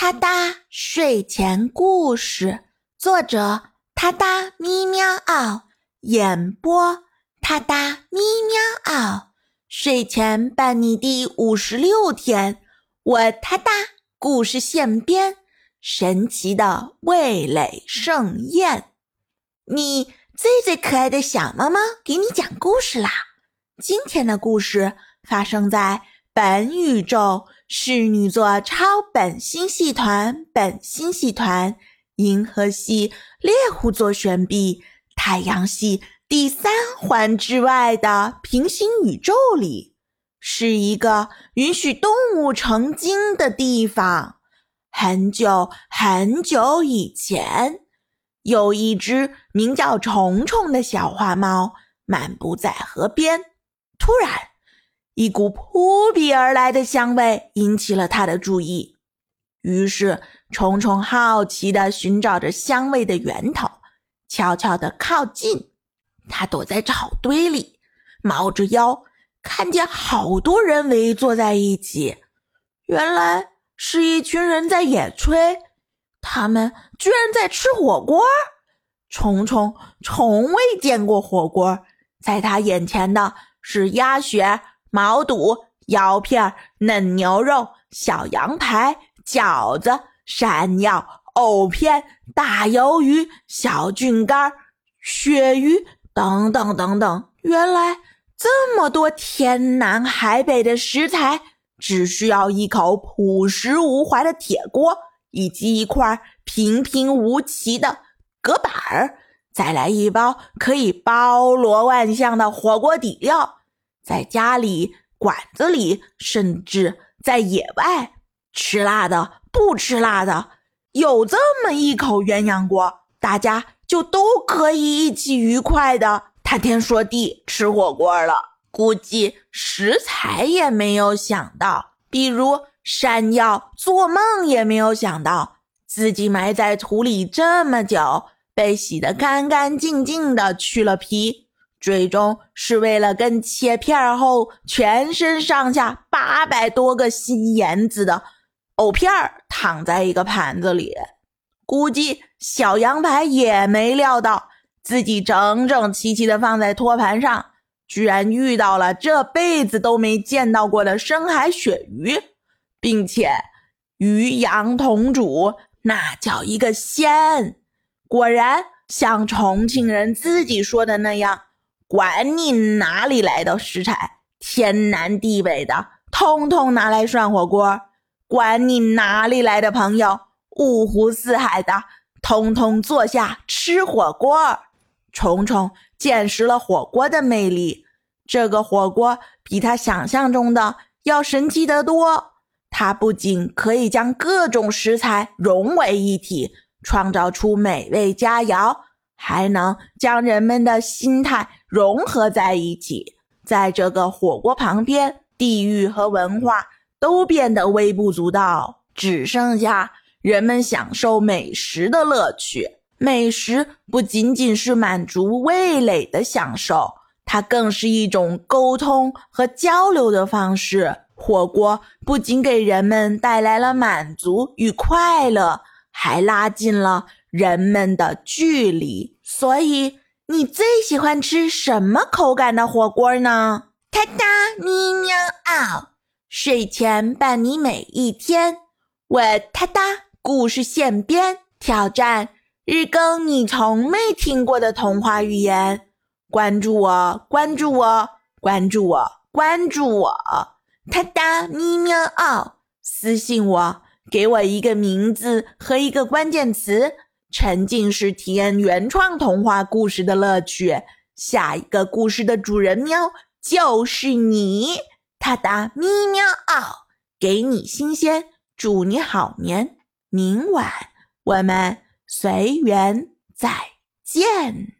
他哒睡前故事，作者：他哒咪喵嗷，演播：他哒咪喵嗷。睡前伴你第五十六天，我他哒故事现编：神奇的味蕾盛宴。你最最可爱的小猫猫，给你讲故事啦！今天的故事发生在本宇宙。侍女座超本星系团、本星系团、银河系猎户座旋臂、太阳系第三环之外的平行宇宙里，是一个允许动物成精的地方。很久很久以前，有一只名叫虫虫的小花猫漫步在河边，突然。一股扑鼻而来的香味引起了他的注意，于是虫虫好奇地寻找着香味的源头，悄悄地靠近。他躲在草堆里，猫着腰，看见好多人围坐在一起。原来是一群人在野炊，他们居然在吃火锅。虫虫从未见过火锅，在他眼前的是鸭血。毛肚、腰片、嫩牛肉、小羊排、饺子、山药、藕片、大鱿鱼、小郡肝、鳕鱼等等等等。原来这么多天南海北的食材，只需要一口朴实无华的铁锅，以及一块平平无奇的隔板儿，再来一包可以包罗万象的火锅底料。在家里、馆子里，甚至在野外，吃辣的、不吃辣的，有这么一口鸳鸯锅，大家就都可以一起愉快的谈天说地吃火锅了。估计食材也没有想到，比如山药，做梦也没有想到，自己埋在土里这么久，被洗得干干净净的，去了皮。最终是为了跟切片后全身上下八百多个新颜子的藕片躺在一个盘子里，估计小羊排也没料到自己整整齐齐的放在托盘上，居然遇到了这辈子都没见到过的深海鳕鱼，并且鱼羊同煮，那叫一个鲜！果然像重庆人自己说的那样。管你哪里来的食材，天南地北的，通通拿来涮火锅；管你哪里来的朋友，五湖四海的，通通坐下吃火锅。虫虫见识了火锅的魅力，这个火锅比他想象中的要神奇得多。它不仅可以将各种食材融为一体，创造出美味佳肴。还能将人们的心态融合在一起，在这个火锅旁边，地域和文化都变得微不足道，只剩下人们享受美食的乐趣。美食不仅仅是满足味蕾的享受，它更是一种沟通和交流的方式。火锅不仅给人们带来了满足与快乐，还拉近了。人们的距离，所以你最喜欢吃什么口感的火锅呢？哒哒咪喵嗷，睡前伴你每一天。我哒哒故事现编，挑战日更你从没听过的童话语言。关注我，关注我，关注我，关注我！哒哒咪喵嗷，私信我，给我一个名字和一个关键词。沉浸式体验原创童话故事的乐趣，下一个故事的主人喵就是你，哒哒咪喵嗷，给你新鲜，祝你好眠，明晚我们随缘再见。